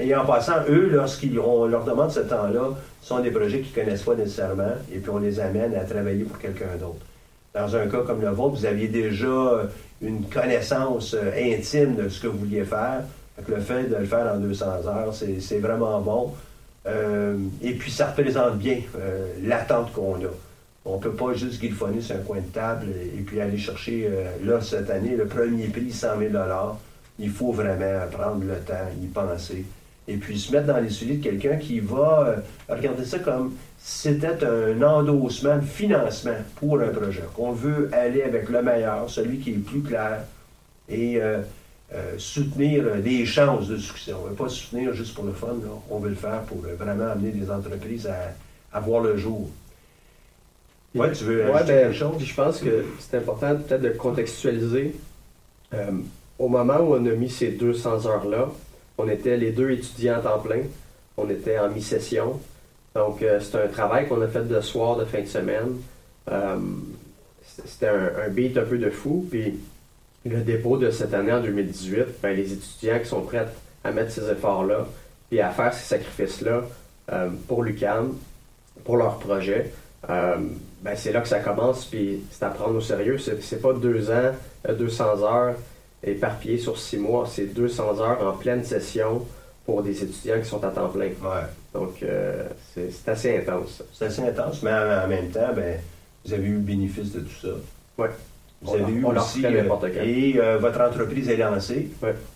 et en passant, eux, lorsqu'on leur demande ce temps-là, ce sont des projets qu'ils ne connaissent pas nécessairement, et puis on les amène à travailler pour quelqu'un d'autre. Dans un cas comme le vôtre, vous aviez déjà euh, une connaissance euh, intime de ce que vous vouliez faire. Le fait de le faire en 200 heures, c'est vraiment bon. Euh, et puis, ça représente bien l'attente qu'on a. On ne peut pas juste griffonner sur un coin de table et, puis aller chercher, là, cette année, le premier prix, 100 000 Il faut vraiment prendre le temps, y penser. Et puis se mettre dans les souliers de quelqu'un qui va regarder ça comme c'était un endossement de financement pour un projet. qu'on veut aller avec le meilleur, celui qui est plus clair. Et euh, euh, soutenir des chances de succès. On ne veut pas soutenir juste pour le fun. On veut le faire pour vraiment amener des entreprises à, voir le jour. Oui, tu veux ouais, ben, quelque chose? Je pense que c'est important peut-être de contextualiser. au moment où on a mis ces 200 heures-là, on était les deux étudiants à temps plein. On était en mi-session. Donc, c'est un travail qu'on a fait de soir, de fin de semaine. c'était un, un, beat un peu de fou. Puis, le dépôt de cette année en 2018, ben, les étudiants qui sont prêts à mettre ces efforts-là et à faire ces sacrifices-là euh, pour l'UCAM, pour leur projet, euh, ben, c'est là que ça commence, puis c'est à prendre au sérieux. C'est pas deux ans, 200 euh, heures éparpillées sur six mois, c'est 200 heures en pleine session pour des étudiants qui sont à temps plein. Donc, c'est assez intense. C'est assez intense, mais en, même temps, ben, vous avez eu le bénéfice de tout ça. Oui. Vous avez eu aussi. Euh, et euh, votre entreprise est lancée.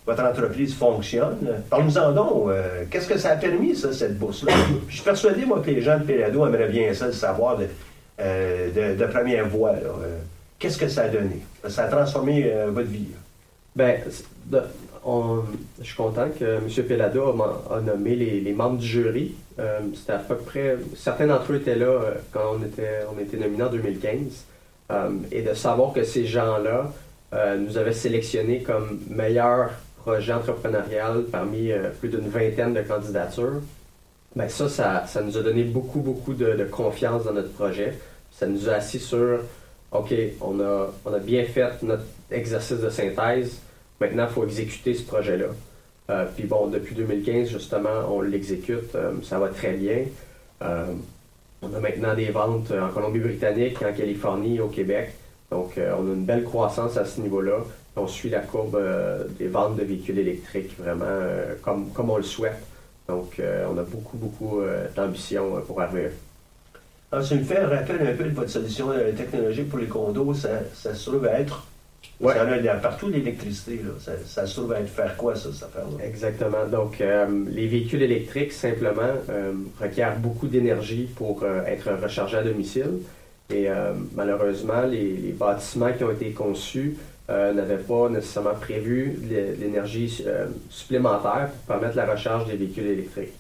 Votre entreprise fonctionne. Parlons-en donc. Euh, qu'est-ce que ça a permis, ça, cette bourse-là? Je suis persuadé, moi, que les gens de Pérado aimeraient bien ça, de savoir de, de, première voix. Qu'est-ce que ça a donné? Ça a transformé votre vie. Bien, je suis content que M. Pelado a, nommé les, membres du jury. C'était à peu près. Certains d'entre eux étaient là quand on était, on était nominés en 2015. Euh, et de savoir que ces gens-là euh, nous avaient sélectionnés comme meilleur projet entrepreneurial parmi euh, plus d'une vingtaine de candidatures, ben ça, ça, nous a donné beaucoup, beaucoup de, confiance dans notre projet. Ça nous a assis sur, OK, on a, on a bien fait notre exercice de synthèse, maintenant il faut exécuter ce projet-là. puis bon, depuis 2015, justement, on l'exécute, ça va très bien. On a maintenant des ventes en Colombie-Britannique, en Californie, au Québec. Donc, euh, on a une belle croissance à ce niveau-là. On suit la courbe euh, des ventes de véhicules électriques vraiment euh, comme, comme on le souhaite. Donc, on a beaucoup, beaucoup d'ambition pour arriver. Alors, ça me fait rappeler un peu de votre solution technologique pour les condos. Ça, ça se trouve être Ouais. Il y a partout l'électricité. Ça, ça se trouve à être faire quoi, ça, cette affaire-là? Exactement. Donc, euh, les véhicules électriques, simplement, euh, requièrent beaucoup d'énergie pour euh, être rechargés à domicile. Et malheureusement, les, bâtiments qui ont été conçus n'avaient pas nécessairement prévu l'énergie supplémentaire pour permettre la recharge des véhicules électriques.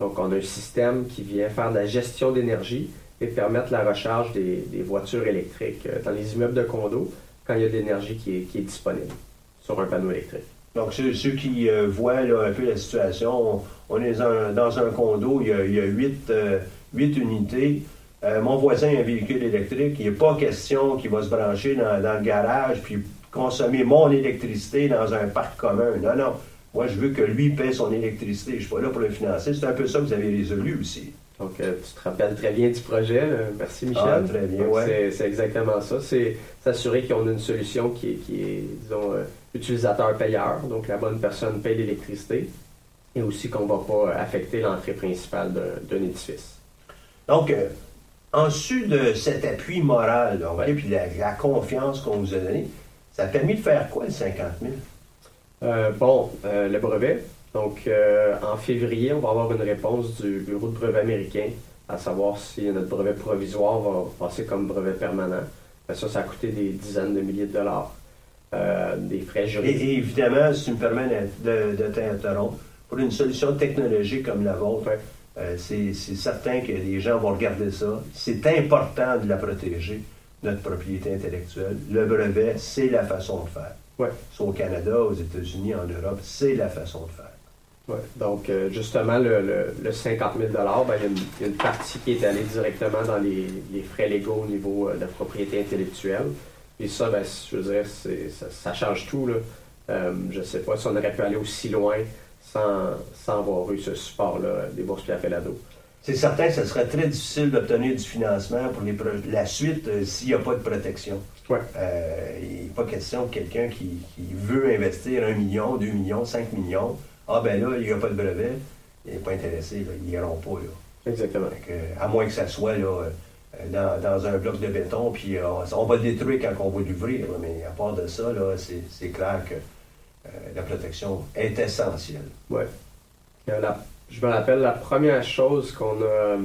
Donc, on a un système qui vient faire de la gestion d'énergie et permettre la recharge des, des voitures électriques dans les immeubles de condos il y a de l'énergie qui est, disponible sur un panneau électrique. Donc, ceux, qui euh, voient un peu la situation, on, est dans un condo, il y a, huit, euh, unités. Euh, mon voisin a un véhicule électrique. Il n'est pas question qu'il va se brancher dans, le garage puis consommer mon électricité dans un parc commun. Non, non. Moi, je veux que lui paie son électricité. Je ne suis pas là pour le financer. C'est un peu ça que vous avez résolu aussi. Donc, euh, tu te rappelles très bien du projet. Euh, merci, Michel. Ah, très bien, C'est exactement ça. C'est s'assurer qu'on a une solution qui est, qui est disons, euh, utilisateur-payeur. Donc, la bonne personne paye l'électricité. Et aussi qu'on ne va pas affecter l'entrée principale d'un édifice. Donc, en su de cet appui moral, et puis la, la confiance qu'on vous a donnée, ça a permis de faire quoi, le 50 000? bon, le brevet, donc, euh, en février, on va avoir une réponse du Bureau de brevet américain à savoir si notre brevet provisoire va passer comme brevet permanent. Ben, ça, ça a coûté des dizaines de milliers de dollars, euh, des frais juridiques. Et, évidemment, si tu me permets de, de, t'interrompre, pour une solution technologique comme la vôtre, euh, c'est certain que les gens vont regarder ça. C'est important de la protéger, notre propriété intellectuelle. Le brevet, c'est la façon de faire. Ouais. Soit au Canada, aux États-Unis, en Europe, c'est la façon de faire. Donc, euh, justement, le, le, 50 000 ben, il, y a une, partie qui est allée directement dans les, frais légaux au niveau euh, de la propriété intellectuelle. Et ça, ben, je veux dire, ça, change tout. Là. Euh, je ne sais pas si on aurait pu aller aussi loin sans, sans avoir eu ce support-là des bourses Pierre Pelado. C'est certain que ce serait très difficile d'obtenir du financement pour les la suite s'il n'y a pas de protection. Ouais. il n'est pas question de quelqu'un qui, qui, veut investir 1 million, 2 millions, 5 millions ah ben là, il n'y a pas de brevet, il n'est pas intéressé, ils n'iront pas. Là. Exactement. à moins que ça soit là, euh, dans, un bloc de béton, puis euh, on va le détruire quand on va l'ouvrir. Mais à part de ça, c'est clair que euh, la protection est essentielle. Oui. je me rappelle la première chose qu'on a,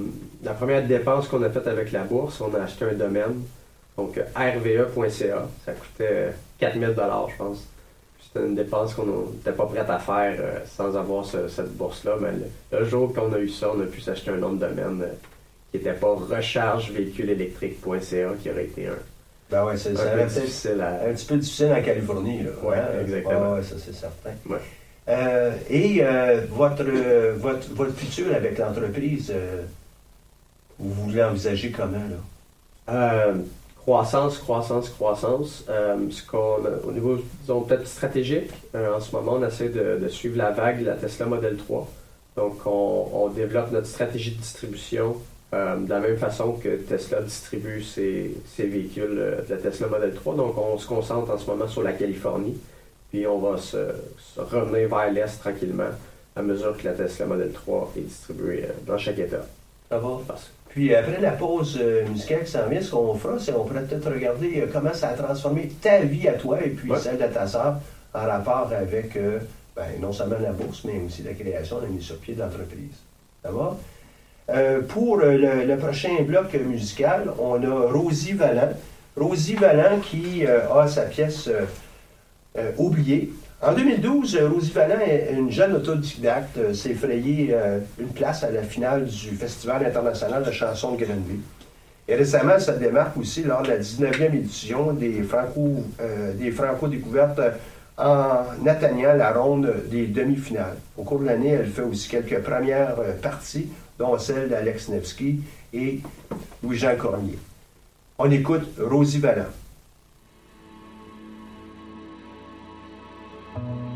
la première dépense qu'on a faite avec la bourse, on a acheté un domaine, donc rve.ca, ça coûtait 4000 je pense. Une dépense qu'on n'était pas prête à faire euh, sans avoir cette bourse-là. Mais le, jour qu'on a eu ça, on a pu s'acheter un nom de domaine euh, qui n'était pas rechargevéhiculeélectrique.ca, qui aurait été un. Ben ouais, c'est un, peu difficile un petit peu difficile en Californie. Là. Ouais, exactement. Ouais, ça c'est certain. Euh, et votre, votre, votre futur avec l'entreprise, vous voulez envisager comment là? Croissance, croissance, croissance. Euh, ce qu'on au niveau, disons, peut-être stratégique, euh, en ce moment, on essaie de, suivre la vague de la Tesla Model 3. Donc, on, développe notre stratégie de distribution euh, de la même façon que Tesla distribue ses, véhicules de la Tesla Model 3. Donc, on se concentre en ce moment sur la Californie. Puis, on va se, revenir vers l'Est tranquillement à mesure que la Tesla Model 3 est distribuée dans chaque État. Ça va? Puis après la pause euh, musicale qui s'en vient, ce qu'on fera, c'est qu'on pourrait peut-être regarder euh, comment ça a transformé ta vie à toi et puis celle de ta sœur en rapport avec euh, ben, non seulement la bourse, mais aussi la création, la mise sur pied de l'entreprise. Ça va? pour le, prochain bloc musical, on a Rosie Vallant. Rosie Vallant qui a sa pièce Oubliée. En 2012, Rosie Vallant, une jeune autodidacte, euh, s'est frayée euh, une place à la finale du Festival international de chansons de Grenville. Et récemment, elle se démarque aussi lors de la 19e édition des Franco, euh, des Franco découvertes en atteignant la ronde des demi-finales. Au cours de l'année, elle fait aussi quelques premières parties, dont celle d'Alex Nevsky et Louis-Jean Cormier. On écoute Rosie Vallant. thank you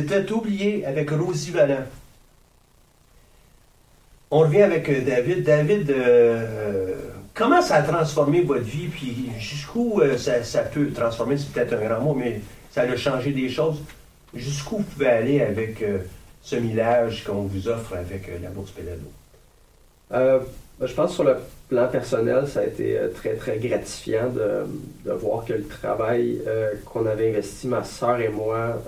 C'était oublié avec Rosie Vallant. On revient avec euh, David. David, euh, comment ça a transformé votre vie, puis jusqu'où euh, ça, peut transformer, c'est peut-être un grand mot, mais ça a changé des choses. Jusqu'où vous pouvez aller avec ce millage qu'on vous offre avec la bourse Pelado? Ben, je pense sur le plan personnel, ça a été très, très gratifiant de, voir que le travail qu'on avait investi, ma soeur et moi,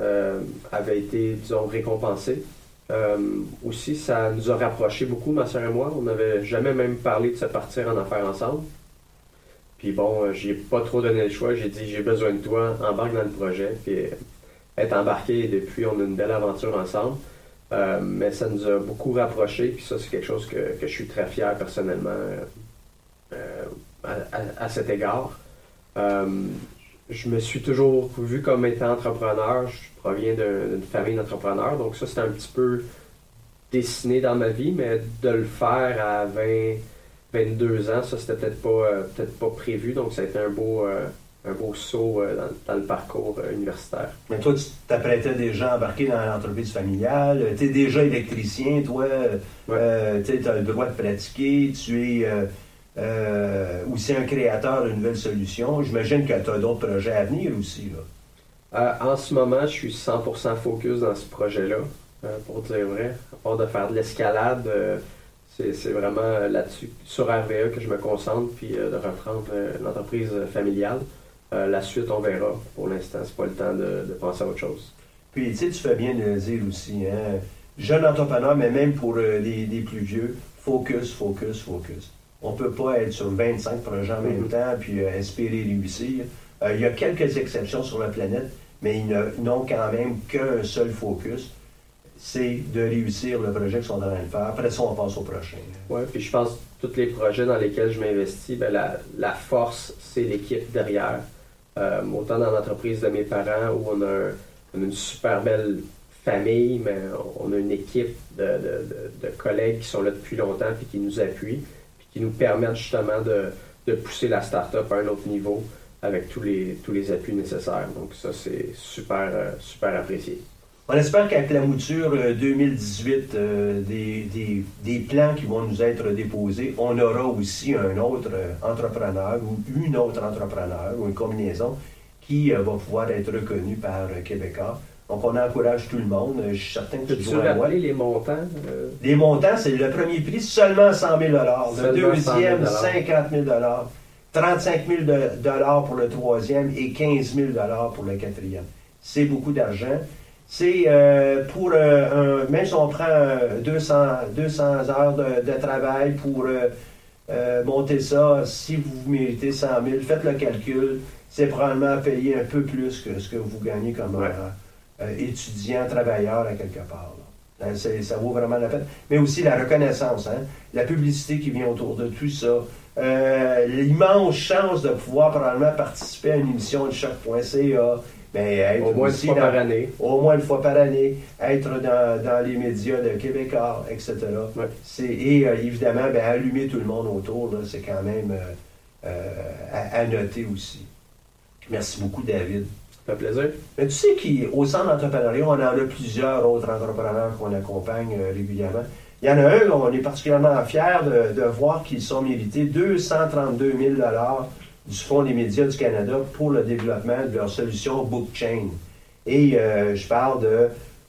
avait été, disons, récompensé. Euh, aussi, ça nous a rapprochés beaucoup, ma soeur et moi. On n'avait jamais même parlé de se partir en affaires ensemble. Puis bon, euh, j'ai pas trop donné le choix. J'ai dit, j'ai besoin de toi, embarque dans le projet. Puis euh, être embarqué, depuis, on a une belle aventure ensemble. mais ça nous a beaucoup rapprochés. Puis ça, c'est quelque chose que, je suis très fier personnellement à, cet égard. je me suis toujours vu comme étant entrepreneur provient d'une famille d'entrepreneurs. Donc ça, c'est un petit peu dessiné dans ma vie, mais de le faire à 20, 22 ans, ça, c'était peut-être pas, euh, peut-être pas prévu. Donc ça a été un beau, euh, un beau saut euh, dans, le parcours universitaire. Mais toi, tu t'apprêtais déjà à embarquer dans l'entreprise familiale. Tu es déjà électricien, toi. tu as le droit de pratiquer. Tu es aussi un créateur de nouvelles solutions. J'imagine que tu as d'autres projets à venir aussi. Là. Euh, en ce moment, je suis 100% focus dans ce projet-là, euh, pour dire vrai. À part de faire de l'escalade, euh, c'est vraiment là-dessus, sur RVE, que je me concentre, puis de reprendre l'entreprise familiale. la suite, on verra. Pour l'instant, c'est pas le temps de, penser à autre chose. Puis, tu sais, tu fais bien de le dire aussi, hein? Jeune entrepreneur, mais même pour les, plus vieux, focus, focus, focus. On ne peut pas être sur 25 projets en même mm-hmm. temps puis espérer réussir. il y a quelques exceptions sur la planète, mais ils n'ont quand même qu'un seul focus, c'est de réussir le projet qu'ils sont en train de faire. Après ça, on passe au prochain. Oui, puis je pense que tous les projets dans lesquels je m'investis, ben la, force, c'est l'équipe derrière. Euh, autant dans l'entreprise de mes parents où on a, une super belle famille, mais on a une équipe de, collègues qui sont là depuis longtemps et qui nous appuient, qui nous permettent justement de, de pousser la start-up à un autre niveau avec tous les, tous les appuis nécessaires. Donc ça, c'est super, euh, super apprécié. On espère qu'avec la mouture 2018 euh, euh, des, des, des, plans qui vont nous être déposés, on aura aussi un autre entrepreneur ou une autre entrepreneur ou une combinaison qui va pouvoir être reconnu par Québécois. Donc, on encourage tout le monde. Je suis certain que tu dois rappeler les montants? Les montants, c'est le premier prix, seulement 100 000 Le deuxième, 50 000 35 000 pour le troisième et 15 000 pour le quatrième. C'est beaucoup d'argent. C'est euh, pour euh, un, même si on prend 200, euh, 200 heures de, travail pour monter ça, si vous méritez 100 000, faites le calcul. C'est probablement payer un peu plus que ce que vous gagnez comme étudiant, travailleur à quelque part. Ça vaut vraiment la peine. Mais aussi la reconnaissance, hein? la publicité qui vient autour de tout ça. Euh, l'immense chance de pouvoir probablement participer à une émission de choc.ca. Mais être au moins une fois par année. Au moins une fois par année, être dans, les médias de Québécois, etc. et euh, évidemment, ben, allumer tout le monde autour, c'est quand même euh, à, noter aussi. Merci beaucoup, David. Ça fait plaisir. Mais tu sais qu'au centre d'entrepreneuriat, on en a plusieurs autres entrepreneurs qu'on accompagne régulièrement. Il y en a un, on est particulièrement fiers de, voir qu'ils sont mérités 232 000 du Fonds des médias du Canada pour le développement de leur solution BookChain. Et euh, je parle de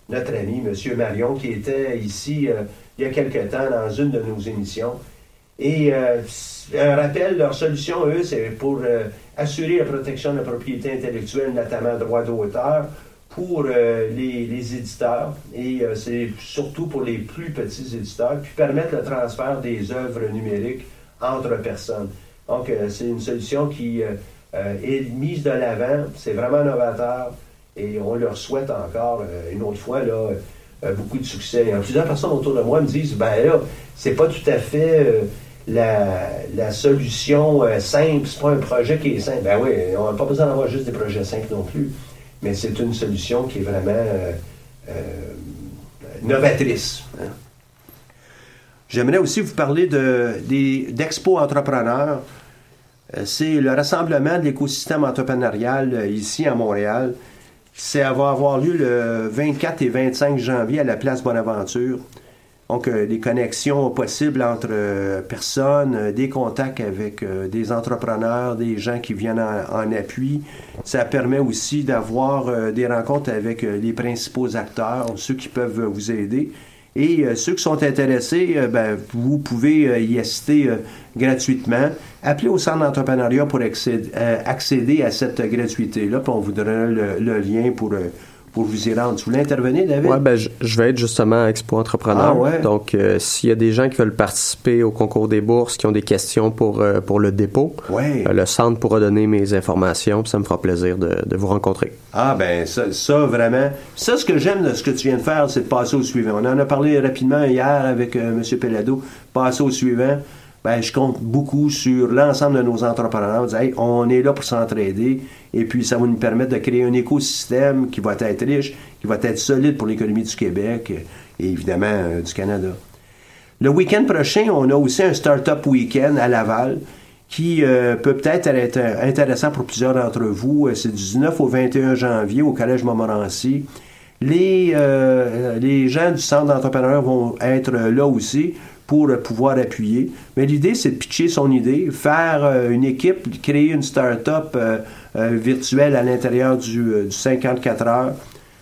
notre ami, M. Marion, qui était ici euh, il y a quelque temps dans une de nos émissions. Et euh, un rappel, leur solution, eux, c'est pour assurer la protection de la propriété intellectuelle, notamment droit d'auteur, pour euh, les, éditeurs et euh, c'est surtout pour les plus petits éditeurs, puis permettre le transfert des œuvres numériques entre personnes. Donc, euh, c'est une solution qui est mise de l'avant, c'est vraiment novateur et on leur souhaite encore une autre fois là, beaucoup de succès. Et plusieurs personnes autour de moi me disent ben là, c'est pas tout à fait la, solution simple, c'est pas un projet qui est simple. Ben oui, on n'a pas besoin d'avoir juste des projets simples non plus mais c'est une solution qui est vraiment euh, euh, novatrice. Hein. J'aimerais aussi vous parler d'Expo Entrepreneurs. Euh, c'est le rassemblement de l'écosystème entrepreneurial ici à Montréal Ça va avoir lieu le 24 et 25 janvier à la place Bonaventure. Donc, euh, des connexions possibles entre euh, personnes, euh, des contacts avec des entrepreneurs, des gens qui viennent en, appui. Ça permet aussi d'avoir des rencontres avec les principaux acteurs, ceux qui peuvent vous aider. Et ceux qui sont intéressés, ben, vous pouvez y assister gratuitement. Appelez au centre d'entrepreneuriat pour accéder, à cette gratuité-là, puis on vous donnera le lien pour pour vous y rendre. Tu voulais intervenir, David? Oui, ben, je, vais être justement à Expo Entrepreneur. Ah, Donc, euh, s'il y a des gens qui veulent participer au concours des bourses, qui ont des questions pour, euh, pour le dépôt, ouais. Euh, le centre pourra donner mes informations, puis ça me fera plaisir de, de vous rencontrer. Ah, ben, ça, ça, vraiment. Ça, ce que j'aime de ce que tu viens de faire, c'est de passer au suivant. On en a parlé rapidement hier avec M. Pellado. Passer au suivant ben, je compte beaucoup sur l'ensemble de nos entrepreneurs. on est là pour s'entraider et puis ça va nous permettre de créer un écosystème qui va être riche, qui va être solide pour l'économie du Québec et évidemment euh, du Canada. Le week-end prochain, on a aussi un Startup Week-end à Laval qui euh, peut peut-être être intéressant pour plusieurs d'entre vous. C'est du 19 au 21 janvier au Collège Montmorency. Les, euh, les gens du centre d'entrepreneuriat vont être là aussi pour pouvoir appuyer. Mais l'idée, c'est de pitcher son idée, faire euh, une équipe, créer une start-up euh, euh, virtuelle à l'intérieur du, 54 heures.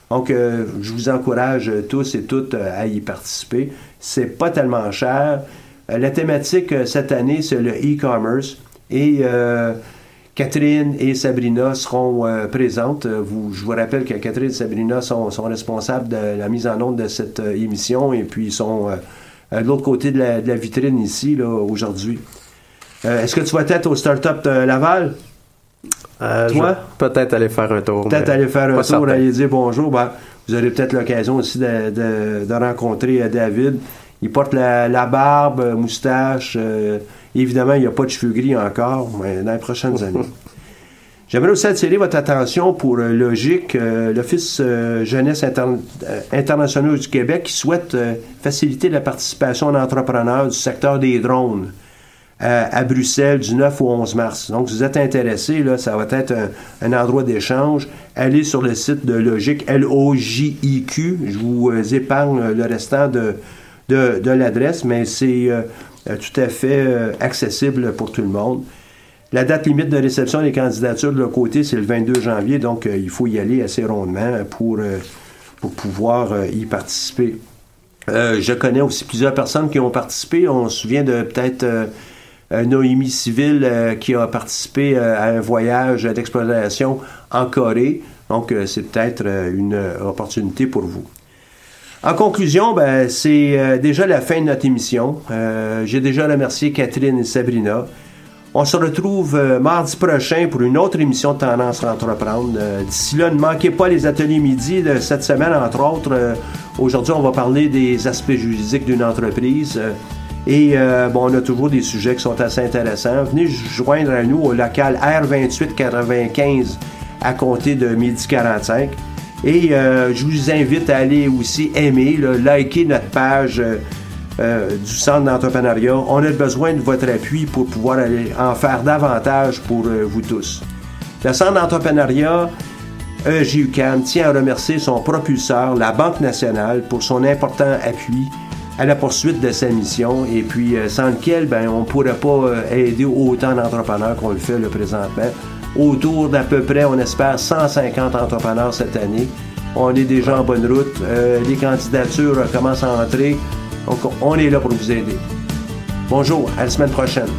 Donc, je vous encourage tous et toutes à y participer. C'est pas tellement cher. la thématique cette année, c'est le e-commerce. Et Catherine et Sabrina seront présentes. Je vous rappelle que Catherine et Sabrina sont, responsables de la mise en onde de cette émission et puis sont de l'autre côté de la, vitrine ici, là, aujourd'hui. Euh, est-ce que tu vas être au Startup de Laval? Euh, Toi? Peut-être aller faire un tour. Peut-être aller faire un tour, aller dire bonjour. Ben, vous aurez peut-être l'occasion aussi de, rencontrer euh, David. Il porte la, barbe, moustache. évidemment, il n'y a pas de cheveux gris encore, mais dans les prochaines années. [laughs] J'aimerais aussi attirer votre attention pour euh, Logique, euh, l'Office euh, Jeunesse International du Québec, qui souhaite faciliter la participation d'entrepreneurs du secteur des drones à Bruxelles du 9 au 11 mars. Donc, si vous êtes intéressé, là, ça va être un, endroit d'échange. Allez sur le site de Logique, L-O-J-I-Q. Je vous épargne le restant de, de l'adresse, mais c'est tout à fait accessible pour tout le monde. La date limite de réception des candidatures de leur côté, c'est le 22 janvier, donc euh, il faut y aller assez rondement pour, euh, pouvoir euh, y participer. je connais aussi plusieurs personnes qui ont participé. On se souvient de peut-être Noémie Civil qui a participé à un voyage d'exploration en Corée. Donc, c'est peut-être une opportunité pour vous. En conclusion, ben, c'est déjà la fin de notre émission. J'ai déjà remercié Catherine et Sabrina. On se retrouve euh, mardi prochain pour une autre émission de Tendance à entreprendre. Euh, d'ici là, ne manquez pas les ateliers midi de cette semaine, entre autres. Euh, aujourd'hui, on va parler des aspects juridiques d'une entreprise. et bon, on a toujours des sujets qui sont assez intéressants. Venez joindre à nous au local R2895 à compter de midi 45. Et je vous invite à aller aussi aimer, liker notre page euh, du centre d'entrepreneuriat. On a besoin de votre appui pour pouvoir en faire davantage pour euh, vous tous. Le centre d'entrepreneuriat EGUCAN tient à remercier son propulseur, la Banque nationale, pour son important appui à la poursuite de sa mission et puis euh, sans lequel ben, on ne pourrait pas aider autant d'entrepreneurs qu'on le fait le présentement. Autour d'à peu près, on espère, 150 entrepreneurs cette année. On est déjà en bonne route. les candidatures commencent à entrer. Donc, on est là pour vous aider. Bonjour, à la semaine prochaine.